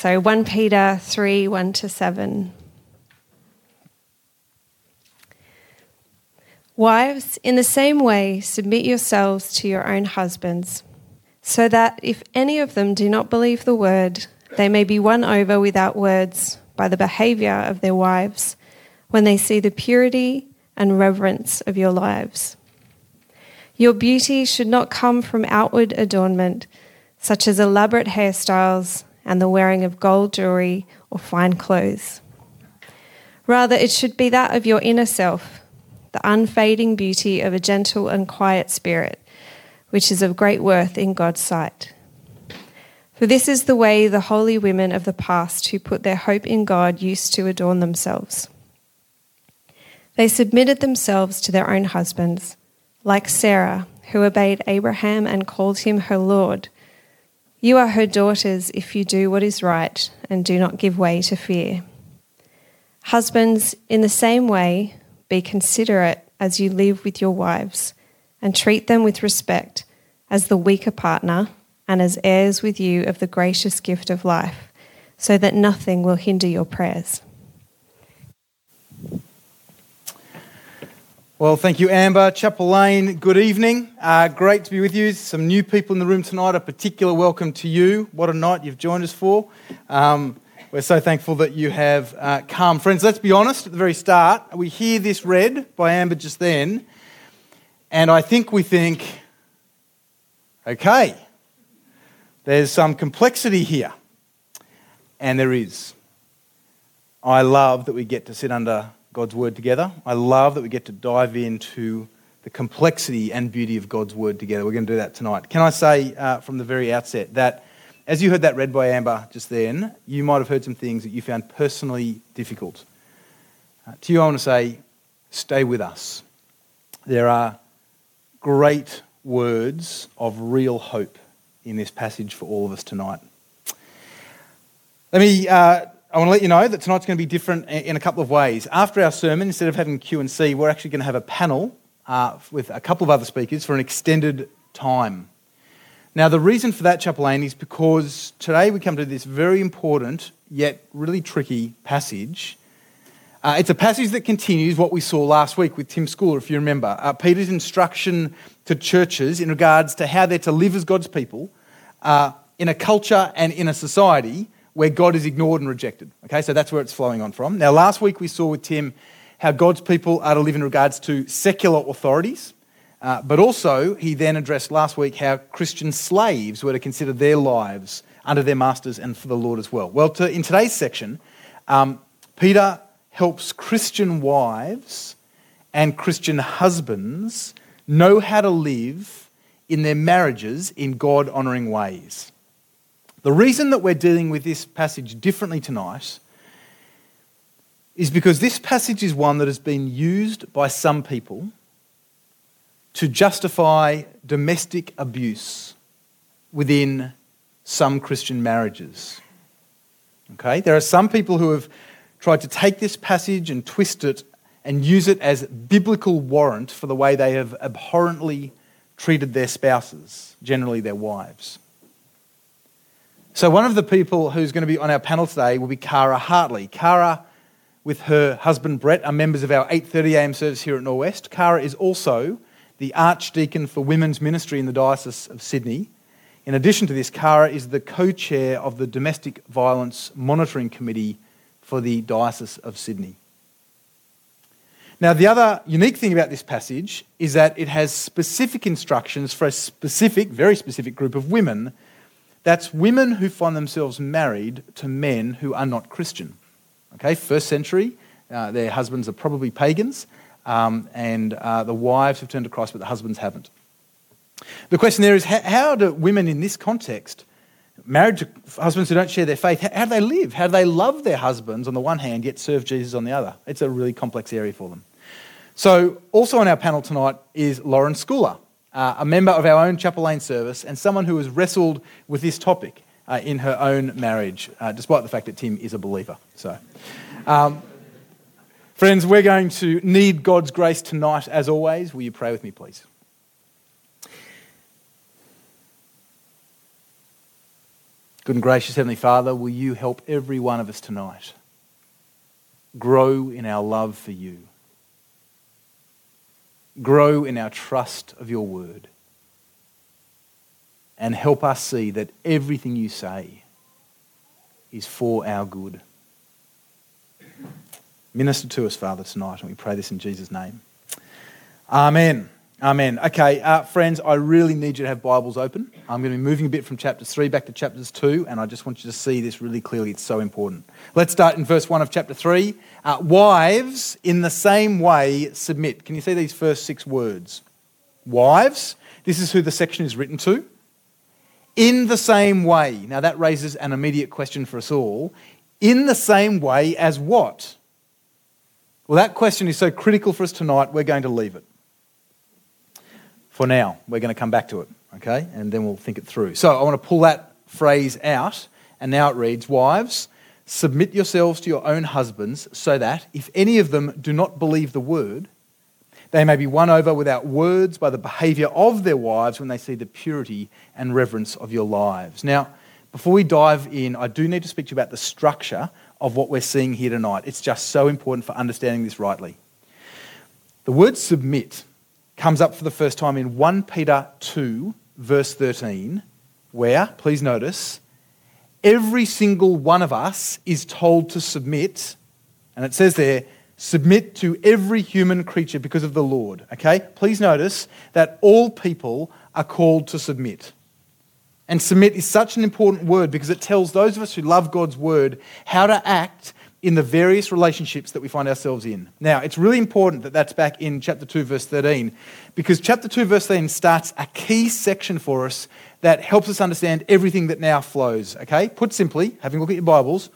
So 1 Peter 3 1 to 7. Wives, in the same way, submit yourselves to your own husbands, so that if any of them do not believe the word, they may be won over without words by the behavior of their wives when they see the purity and reverence of your lives. Your beauty should not come from outward adornment, such as elaborate hairstyles and the wearing of gold jewelry or fine clothes. Rather, it should be that of your inner self the unfading beauty of a gentle and quiet spirit, which is of great worth in God's sight. For this is the way the holy women of the past who put their hope in God used to adorn themselves. They submitted themselves to their own husbands, like Sarah, who obeyed Abraham and called him her Lord. You are her daughters if you do what is right and do not give way to fear. Husbands, in the same way, be considerate as you live with your wives, and treat them with respect as the weaker partner and as heirs with you of the gracious gift of life, so that nothing will hinder your prayers. Well, thank you, Amber. Chapel Lane, good evening. Uh, great to be with you. Some new people in the room tonight. A particular welcome to you. What a night you've joined us for. Um, we're so thankful that you have uh, come. Friends, let's be honest at the very start. We hear this read by Amber just then, and I think we think, okay, there's some complexity here. And there is. I love that we get to sit under God's word together. I love that we get to dive into the complexity and beauty of God's word together. We're going to do that tonight. Can I say uh, from the very outset that as you heard that read by Amber just then, you might have heard some things that you found personally difficult. Uh, to you, I want to say, stay with us. There are great words of real hope in this passage for all of us tonight. Let me. Uh, I want to let you know that tonight's going to be different in a couple of ways. After our sermon, instead of having Q and C, we're actually going to have a panel uh, with a couple of other speakers for an extended time. Now, the reason for that, Chapel Lane, is because today we come to this very important yet really tricky passage. Uh, it's a passage that continues what we saw last week with Tim Schooler, if you remember. Uh, Peter's instruction to churches in regards to how they're to live as God's people uh, in a culture and in a society where God is ignored and rejected. Okay, so that's where it's flowing on from. Now, last week we saw with Tim how God's people are to live in regards to secular authorities uh, but also, he then addressed last week how Christian slaves were to consider their lives under their masters and for the Lord as well. Well, to, in today's section, um, Peter helps Christian wives and Christian husbands know how to live in their marriages in God honouring ways. The reason that we're dealing with this passage differently tonight is because this passage is one that has been used by some people to justify domestic abuse within some Christian marriages. Okay? There are some people who have tried to take this passage and twist it and use it as biblical warrant for the way they have abhorrently treated their spouses, generally their wives. So, one of the people who's going to be on our panel today will be Kara Hartley. Kara, with her husband Brett, are members of our 8:30 a.m. service here at Norwest. Kara is also the Archdeacon for Women's Ministry in the Diocese of Sydney. In addition to this, Kara is the co chair of the Domestic Violence Monitoring Committee for the Diocese of Sydney. Now, the other unique thing about this passage is that it has specific instructions for a specific, very specific group of women. That's women who find themselves married to men who are not Christian. Okay, first century, uh, their husbands are probably pagans, um, and uh, the wives have turned to Christ, but the husbands haven't. The question there is how do women in this context, married to husbands who don't share their faith, how do they live? How do they love their husbands on the one hand, yet serve Jesus on the other? It's a really complex area for them. So, also on our panel tonight is Lauren Schooler, uh, a member of our own Chapel Lane service and someone who has wrestled with this topic uh, in her own marriage, uh, despite the fact that Tim is a believer. So, um, Friends, we're going to need God's grace tonight, as always. Will you pray with me, please? Good and gracious Heavenly Father, will you help every one of us tonight grow in our love for you, grow in our trust of your word, and help us see that everything you say is for our good. Minister to us, Father, tonight, and we pray this in Jesus' name. Amen. Amen. Okay, uh, friends, I really need you to have Bibles open. I'm going to be moving a bit from chapter 3 back to chapters 2, and I just want you to see this really clearly. It's so important. Let's start in verse 1 of chapter 3. Uh, Wives, in the same way, submit. Can you see these first six words? Wives, this is who the section is written to. In the same way. Now, that raises an immediate question for us all. In the same way as what? Well, that question is so critical for us tonight, we're going to leave it. For now, we're going to come back to it, okay? And then we'll think it through. So I want to pull that phrase out, and now it reads Wives, submit yourselves to your own husbands, so that if any of them do not believe the word, they may be won over without words by the behavior of their wives when they see the purity and reverence of your lives. Now, before we dive in, I do need to speak to you about the structure of what we're seeing here tonight. It's just so important for understanding this rightly. The word submit comes up for the first time in 1 Peter 2, verse 13, where, please notice, every single one of us is told to submit, and it says there, submit to every human creature because of the Lord. Okay? Please notice that all people are called to submit. And submit is such an important word because it tells those of us who love God's word how to act in the various relationships that we find ourselves in. Now, it's really important that that's back in chapter 2, verse 13, because chapter 2, verse 13 starts a key section for us that helps us understand everything that now flows. Okay? Put simply, having a look at your Bibles,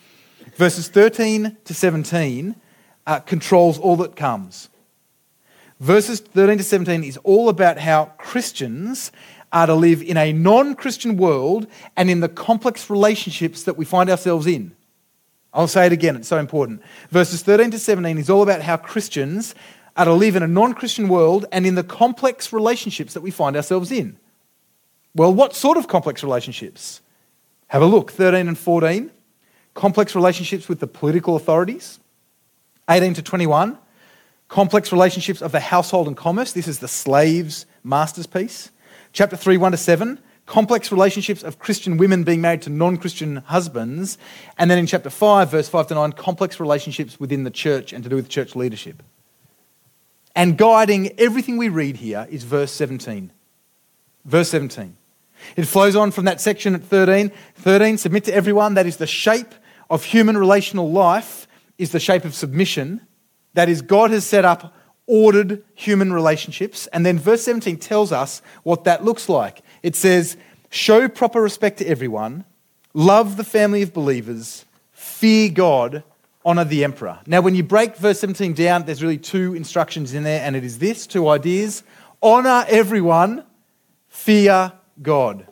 verses 13 to 17 uh, controls all that comes. Verses 13 to 17 is all about how Christians are to live in a non Christian world and in the complex relationships that we find ourselves in. I'll say it again, it's so important. Verses 13 to 17 is all about how Christians are to live in a non Christian world and in the complex relationships that we find ourselves in. Well, what sort of complex relationships? Have a look 13 and 14. Complex relationships with the political authorities. 18 to 21. Complex relationships of the household and commerce. This is the slave's master's piece. Chapter 3, 1 to 7, complex relationships of Christian women being married to non Christian husbands. And then in chapter 5, verse 5 to 9, complex relationships within the church and to do with church leadership. And guiding everything we read here is verse 17. Verse 17. It flows on from that section at 13. 13, submit to everyone. That is the shape of human relational life, is the shape of submission. That is, God has set up ordered human relationships. And then verse 17 tells us what that looks like. It says, Show proper respect to everyone, love the family of believers, fear God, honor the emperor. Now, when you break verse 17 down, there's really two instructions in there, and it is this two ideas honor everyone, fear God.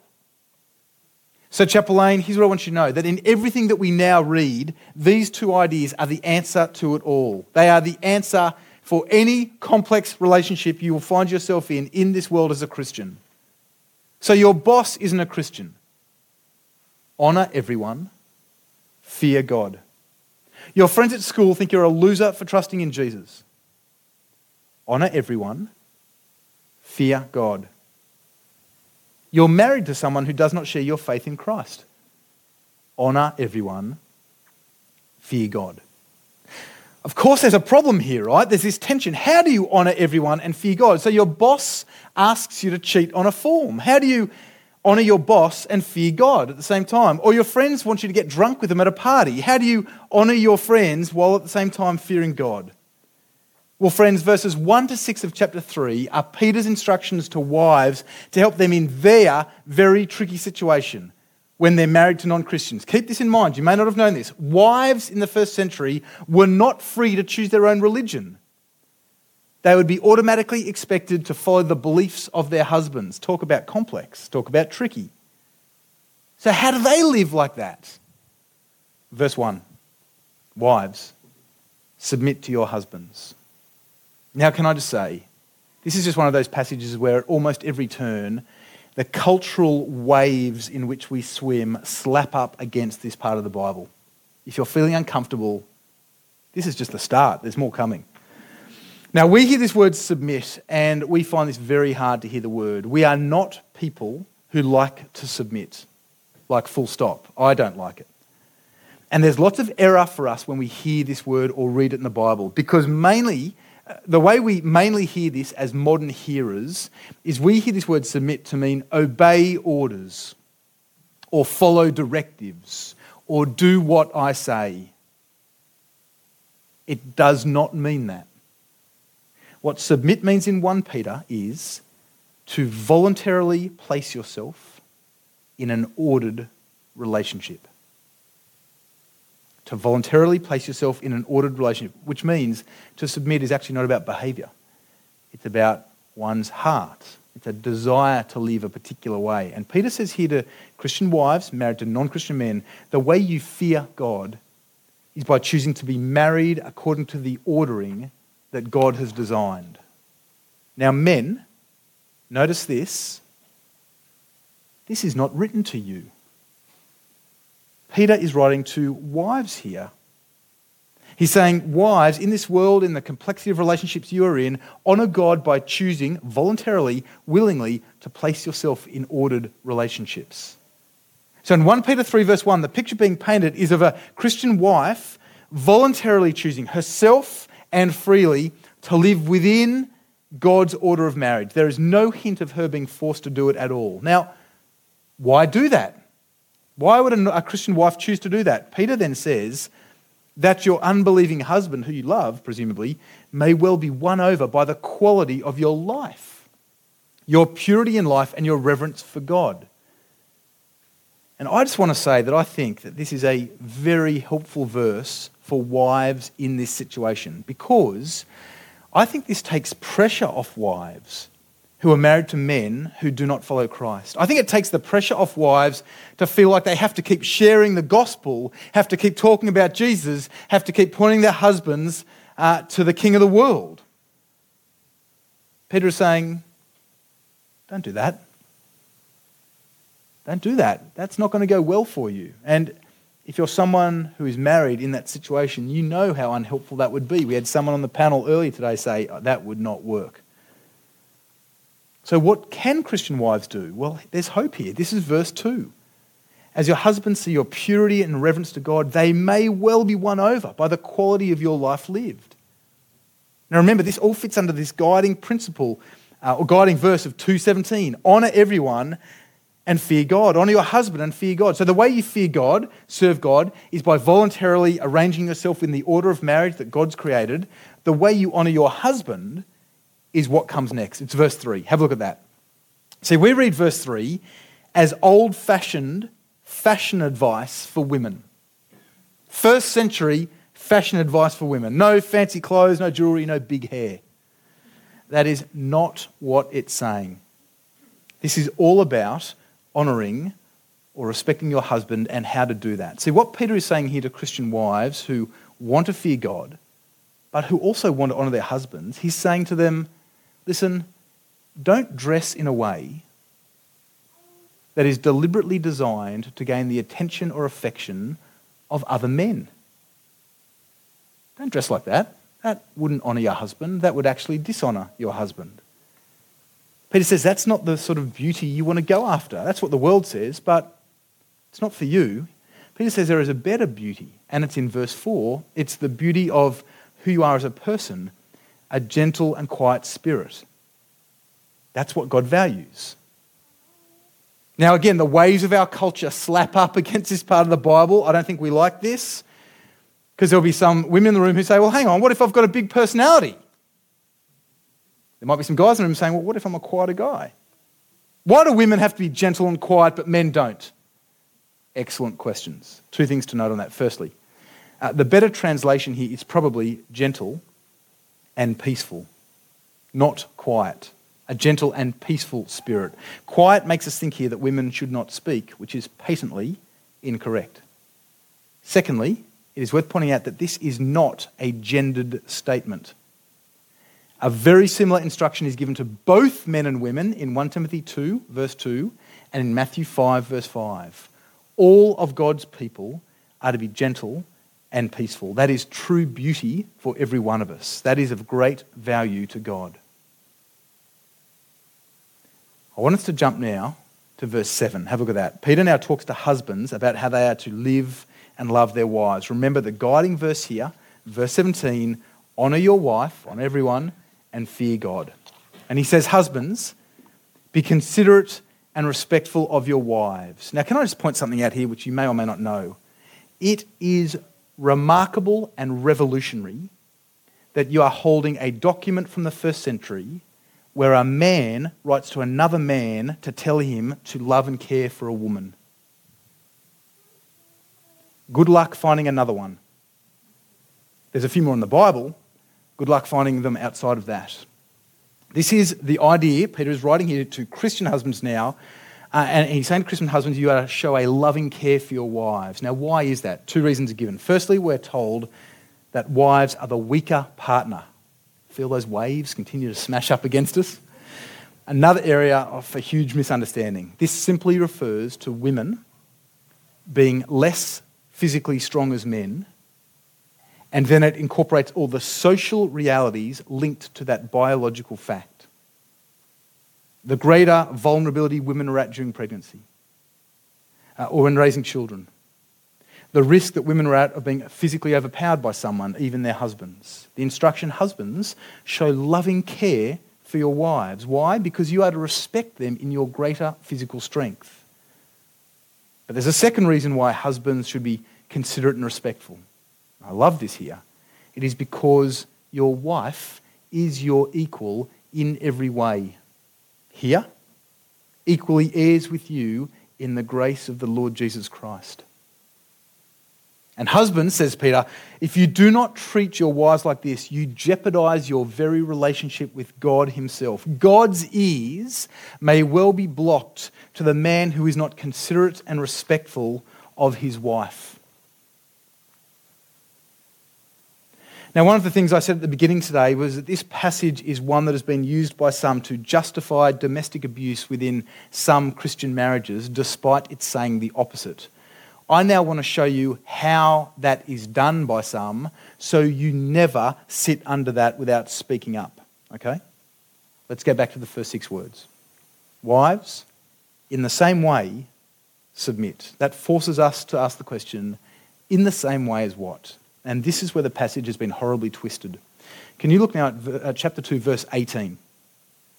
So, Chapel Lane, here's what I want you to know that in everything that we now read, these two ideas are the answer to it all. They are the answer for any complex relationship you will find yourself in in this world as a Christian. So your boss isn't a Christian. Honor everyone, fear God. Your friends at school think you're a loser for trusting in Jesus. Honor everyone, fear God. You're married to someone who does not share your faith in Christ. Honor everyone, fear God. Of course, there's a problem here, right? There's this tension. How do you honor everyone and fear God? So your boss asks you to cheat on a form. How do you honor your boss and fear God at the same time? Or your friends want you to get drunk with them at a party. How do you honor your friends while at the same time fearing God? Well, friends, verses 1 to 6 of chapter 3 are Peter's instructions to wives to help them in their very tricky situation when they're married to non Christians. Keep this in mind. You may not have known this. Wives in the first century were not free to choose their own religion. They would be automatically expected to follow the beliefs of their husbands. Talk about complex, talk about tricky. So, how do they live like that? Verse 1 Wives, submit to your husbands. Now, can I just say, this is just one of those passages where at almost every turn, the cultural waves in which we swim slap up against this part of the Bible. If you're feeling uncomfortable, this is just the start. There's more coming. Now, we hear this word submit, and we find this very hard to hear the word. We are not people who like to submit, like full stop. I don't like it. And there's lots of error for us when we hear this word or read it in the Bible, because mainly, the way we mainly hear this as modern hearers is we hear this word submit to mean obey orders, or follow directives, or do what I say. It does not mean that. What submit means in 1 Peter is to voluntarily place yourself in an ordered relationship. To voluntarily place yourself in an ordered relationship, which means to submit is actually not about behavior, it's about one's heart. It's a desire to live a particular way. And Peter says here to Christian wives married to non Christian men the way you fear God is by choosing to be married according to the ordering that God has designed. Now, men, notice this this is not written to you. Peter is writing to wives here. He's saying, Wives, in this world, in the complexity of relationships you are in, honor God by choosing voluntarily, willingly, to place yourself in ordered relationships. So in 1 Peter 3, verse 1, the picture being painted is of a Christian wife voluntarily choosing herself and freely to live within God's order of marriage. There is no hint of her being forced to do it at all. Now, why do that? Why would a Christian wife choose to do that? Peter then says that your unbelieving husband, who you love, presumably, may well be won over by the quality of your life, your purity in life, and your reverence for God. And I just want to say that I think that this is a very helpful verse for wives in this situation because I think this takes pressure off wives who are married to men who do not follow Christ. I think it takes the pressure off wives to feel like they have to keep sharing the gospel, have to keep talking about Jesus, have to keep pointing their husbands uh, to the king of the world. Peter is saying, don't do that. Don't do that. That's not going to go well for you. And if you're someone who is married in that situation, you know how unhelpful that would be. We had someone on the panel earlier today say that would not work. So, what can Christian wives do? Well, there's hope here. This is verse 2. As your husbands see your purity and reverence to God, they may well be won over by the quality of your life lived. Now, remember, this all fits under this guiding principle uh, or guiding verse of 217 honor everyone and fear God. Honor your husband and fear God. So, the way you fear God, serve God, is by voluntarily arranging yourself in the order of marriage that God's created. The way you honor your husband is what comes next. It's verse 3. Have a look at that. See, we read verse 3 as old fashioned fashion advice for women. First century fashion advice for women. No fancy clothes, no jewelry, no big hair. That is not what it's saying. This is all about honouring or respecting your husband and how to do that. See, what Peter is saying here to Christian wives who want to fear God, but who also want to honour their husbands, he's saying to them, listen, don't dress in a way that is deliberately designed to gain the attention or affection of other men. Don't dress like that. That wouldn't honour your husband. That would actually dishonour your husband. Peter says that's not the sort of beauty you want to go after. That's what the world says, but it's not for you. Peter says there is a better beauty, and it's in verse 4. It's the beauty of who you are as a person, a gentle and quiet spirit. That's what God values. Now, again, the waves of our culture slap up against this part of the Bible. I don't think we like this because there'll be some women in the room who say, well, hang on, what if I've got a big personality? There might be some guys in the room saying, well, what if I'm a quieter guy? Why do women have to be gentle and quiet but men don't? Excellent questions. Two things to note on that. Firstly, uh, the better translation here is probably gentle and peaceful, not quiet. A gentle and peaceful spirit. Quiet makes us think here that women should not speak, which is patently incorrect. Secondly, it is worth pointing out that this is not a gendered statement. A very similar instruction is given to both men and women in 1 Timothy 2, verse 2, and in Matthew 5, verse 5. All of God's people are to be gentle and peaceful. That is true beauty for every one of us. That is of great value to God. I want us to jump now to verse 7. Have a look at that. Peter now talks to husbands about how they are to live and love their wives. Remember the guiding verse here, verse 17 honour your wife, honour everyone, and fear God. And he says, Husbands, be considerate and respectful of your wives. Now, can I just point something out here which you may or may not know? It is remarkable and revolutionary that you are holding a document from the first century where a man writes to another man to tell him to love and care for a woman. Good luck finding another one. There's a few more in the Bible. Good luck finding them outside of that. This is the idea. Peter is writing here to Christian husbands now, uh, and he's saying to Christian husbands, you are to show a loving care for your wives. Now, why is that? Two reasons are given. Firstly, we're told that wives are the weaker partner. Feel those waves continue to smash up against us? Another area of a huge misunderstanding. This simply refers to women being less physically strong as men, and then it incorporates all the social realities linked to that biological fact. The greater vulnerability women are at during pregnancy uh, or when raising children. The risk that women are at of being physically overpowered by someone, even their husbands. The instruction husbands show loving care for your wives. Why? Because you are to respect them in your greater physical strength. But there's a second reason why husbands should be considerate and respectful. I love this here. It is because your wife is your equal in every way. Here, equally heirs with you in the grace of the Lord Jesus Christ. And husbands, says Peter, if you do not treat your wives like this, you jeopardize your very relationship with God Himself. God's ears may well be blocked to the man who is not considerate and respectful of his wife. Now, one of the things I said at the beginning today was that this passage is one that has been used by some to justify domestic abuse within some Christian marriages, despite it saying the opposite. I now want to show you how that is done by some so you never sit under that without speaking up. Okay? Let's go back to the first six words. Wives, in the same way, submit. That forces us to ask the question in the same way as what? And this is where the passage has been horribly twisted. Can you look now at uh, chapter 2, verse 18?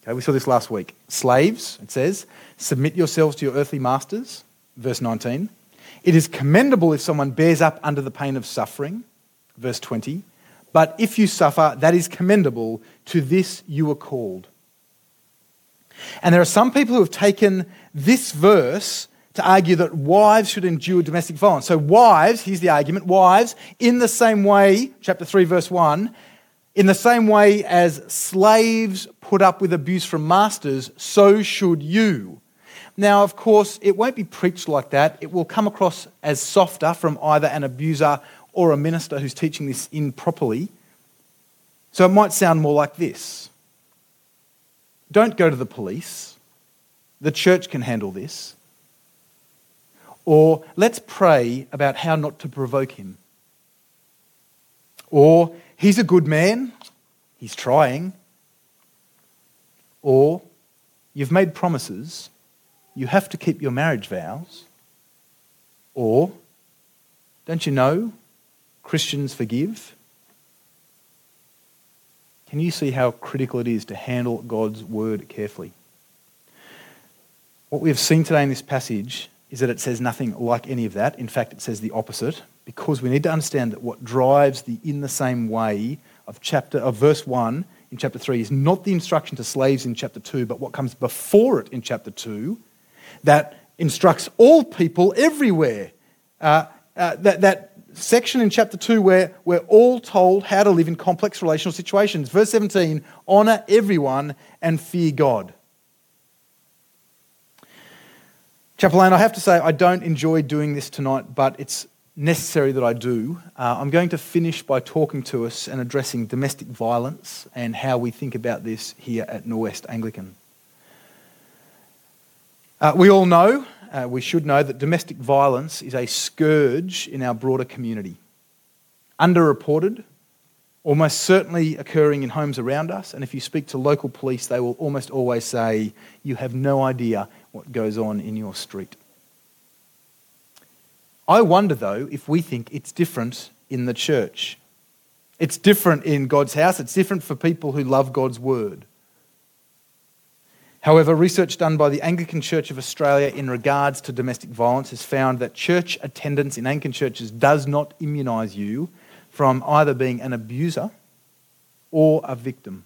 Okay, we saw this last week. Slaves, it says, submit yourselves to your earthly masters. Verse 19. It is commendable if someone bears up under the pain of suffering. Verse 20. But if you suffer, that is commendable. To this you are called. And there are some people who have taken this verse to argue that wives should endure domestic violence. So, wives, here's the argument wives, in the same way, chapter 3, verse 1, in the same way as slaves put up with abuse from masters, so should you. Now, of course, it won't be preached like that. It will come across as softer from either an abuser or a minister who's teaching this improperly. So it might sound more like this Don't go to the police. The church can handle this. Or let's pray about how not to provoke him. Or he's a good man, he's trying. Or you've made promises, you have to keep your marriage vows. Or don't you know Christians forgive? Can you see how critical it is to handle God's word carefully? What we have seen today in this passage is that it says nothing like any of that. In fact, it says the opposite, because we need to understand that what drives the in the same way of chapter of verse 1 in chapter 3 is not the instruction to slaves in chapter 2, but what comes before it in chapter 2 that instructs all people everywhere. Uh, uh, that, that section in chapter 2 where we're all told how to live in complex relational situations. Verse 17 honour everyone and fear God. Chapel Lane, I have to say, I don't enjoy doing this tonight, but it's necessary that I do, uh, I'm going to finish by talking to us and addressing domestic violence and how we think about this here at Norwest Anglican. Uh, we all know, uh, we should know, that domestic violence is a scourge in our broader community. Underreported, almost certainly occurring in homes around us, and if you speak to local police, they will almost always say, You have no idea what goes on in your street. I wonder, though, if we think it's different in the church. It's different in God's house, it's different for people who love God's word. However, research done by the Anglican Church of Australia in regards to domestic violence has found that church attendance in Anglican churches does not immunise you from either being an abuser or a victim.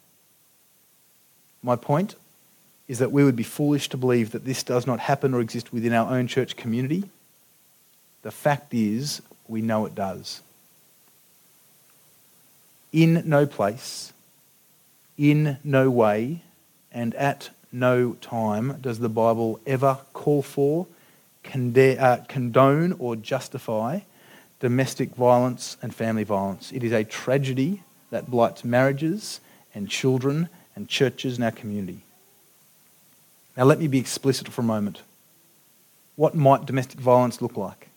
My point is that we would be foolish to believe that this does not happen or exist within our own church community. The fact is, we know it does. In no place, in no way, and at no time does the Bible ever call for, uh, condone, or justify domestic violence and family violence. It is a tragedy that blights marriages and children and churches in our community. Now, let me be explicit for a moment. What might domestic violence look like?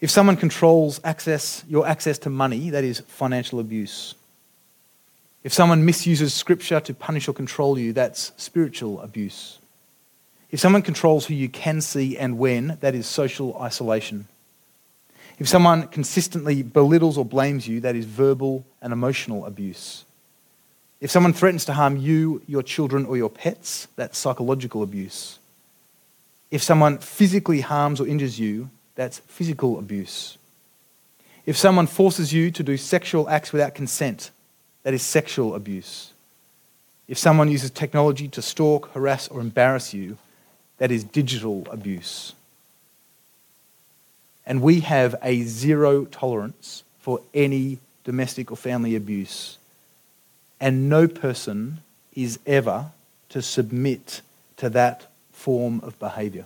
If someone controls access, your access to money, that is financial abuse. If someone misuses scripture to punish or control you, that's spiritual abuse. If someone controls who you can see and when, that is social isolation. If someone consistently belittles or blames you, that is verbal and emotional abuse. If someone threatens to harm you, your children, or your pets, that's psychological abuse. If someone physically harms or injures you, that's physical abuse. If someone forces you to do sexual acts without consent, that is sexual abuse. If someone uses technology to stalk, harass, or embarrass you, that is digital abuse. And we have a zero tolerance for any domestic or family abuse. And no person is ever to submit to that form of behaviour.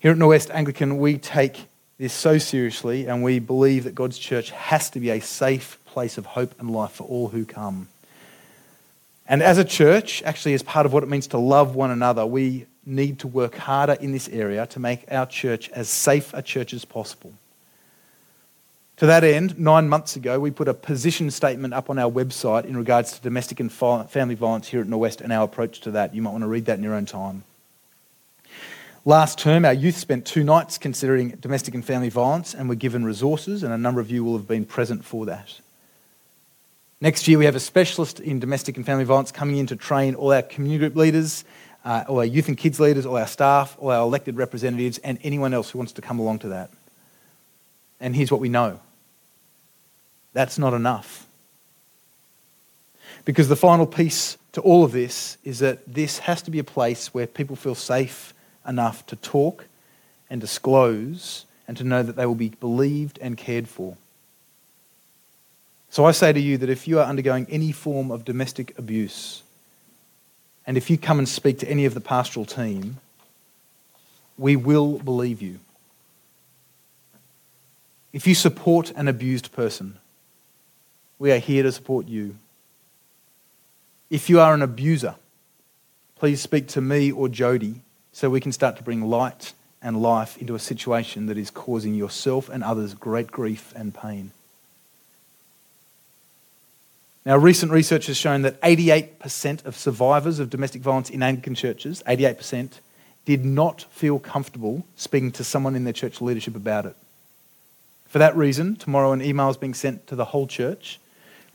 Here at Norwest Anglican, we take this so seriously and we believe that God's church has to be a safe place of hope and life for all who come. And as a church, actually, as part of what it means to love one another, we need to work harder in this area to make our church as safe a church as possible. To that end, nine months ago, we put a position statement up on our website in regards to domestic and family violence here at Norwest and our approach to that. You might want to read that in your own time. Last term, our youth spent two nights considering domestic and family violence and were given resources, and a number of you will have been present for that. Next year, we have a specialist in domestic and family violence coming in to train all our community group leaders uh, all our youth and kids leaders, all our staff, all our elected representatives, and anyone else who wants to come along to that. And here's what we know that's not enough. Because the final piece to all of this is that this has to be a place where people feel safe enough to talk and disclose and to know that they will be believed and cared for. So I say to you that if you are undergoing any form of domestic abuse, and if you come and speak to any of the pastoral team, we will believe you. If you support an abused person, we are here to support you. If you are an abuser, please speak to me or Jody so we can start to bring light and life into a situation that is causing yourself and others great grief and pain. Now, recent research has shown that 88% of survivors of domestic violence in Anglican churches, 88%, did not feel comfortable speaking to someone in their church leadership about it. For that reason, tomorrow an email is being sent to the whole church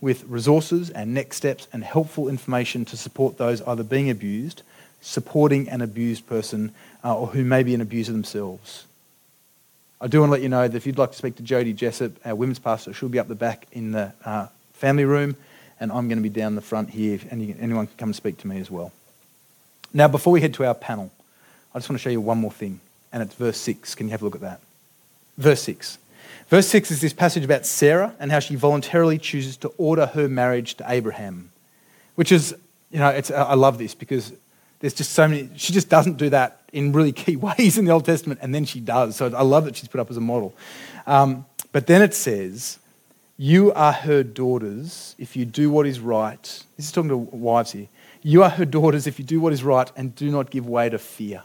with resources and next steps and helpful information to support those either being abused, supporting an abused person, uh, or who may be an abuser themselves. I do want to let you know that if you'd like to speak to Jody Jessup, our women's pastor, she'll be up the back in the uh, family room and I'm going to be down the front here. And anyone can come and speak to me as well. Now, before we head to our panel, I just want to show you one more thing, and it's verse 6. Can you have a look at that? Verse 6. Verse 6 is this passage about Sarah and how she voluntarily chooses to order her marriage to Abraham, which is, you know, I love this because there's just so many, she just doesn't do that in really key ways in the Old Testament, and then she does. So I love that she's put up as a model. Um, but then it says, You are her daughters if you do what is right. This is talking to wives here. You are her daughters if you do what is right and do not give way to fear.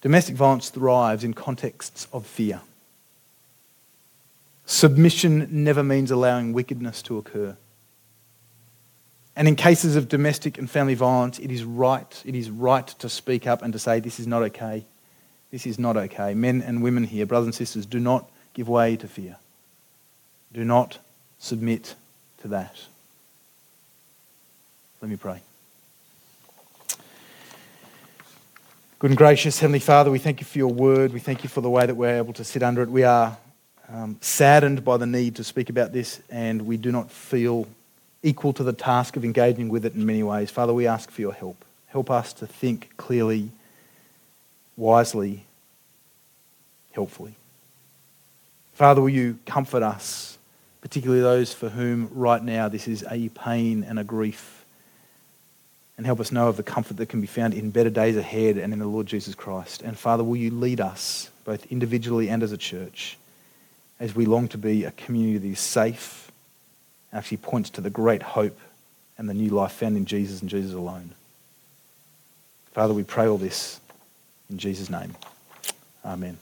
Domestic violence thrives in contexts of fear. Submission never means allowing wickedness to occur. And in cases of domestic and family violence, it is right, it is right to speak up and to say, this is not okay. This is not okay. Men and women here, brothers and sisters, do not give way to fear. Do not submit to that. Let me pray. Good and gracious Heavenly Father, we thank you for your word. We thank you for the way that we're able to sit under it. We are um, saddened by the need to speak about this, and we do not feel equal to the task of engaging with it in many ways. Father, we ask for your help. Help us to think clearly, wisely, helpfully. Father, will you comfort us, particularly those for whom right now this is a pain and a grief, and help us know of the comfort that can be found in better days ahead and in the Lord Jesus Christ. And Father, will you lead us, both individually and as a church, as we long to be a community that is safe, actually points to the great hope and the new life found in Jesus and Jesus alone. Father, we pray all this in Jesus' name. Amen.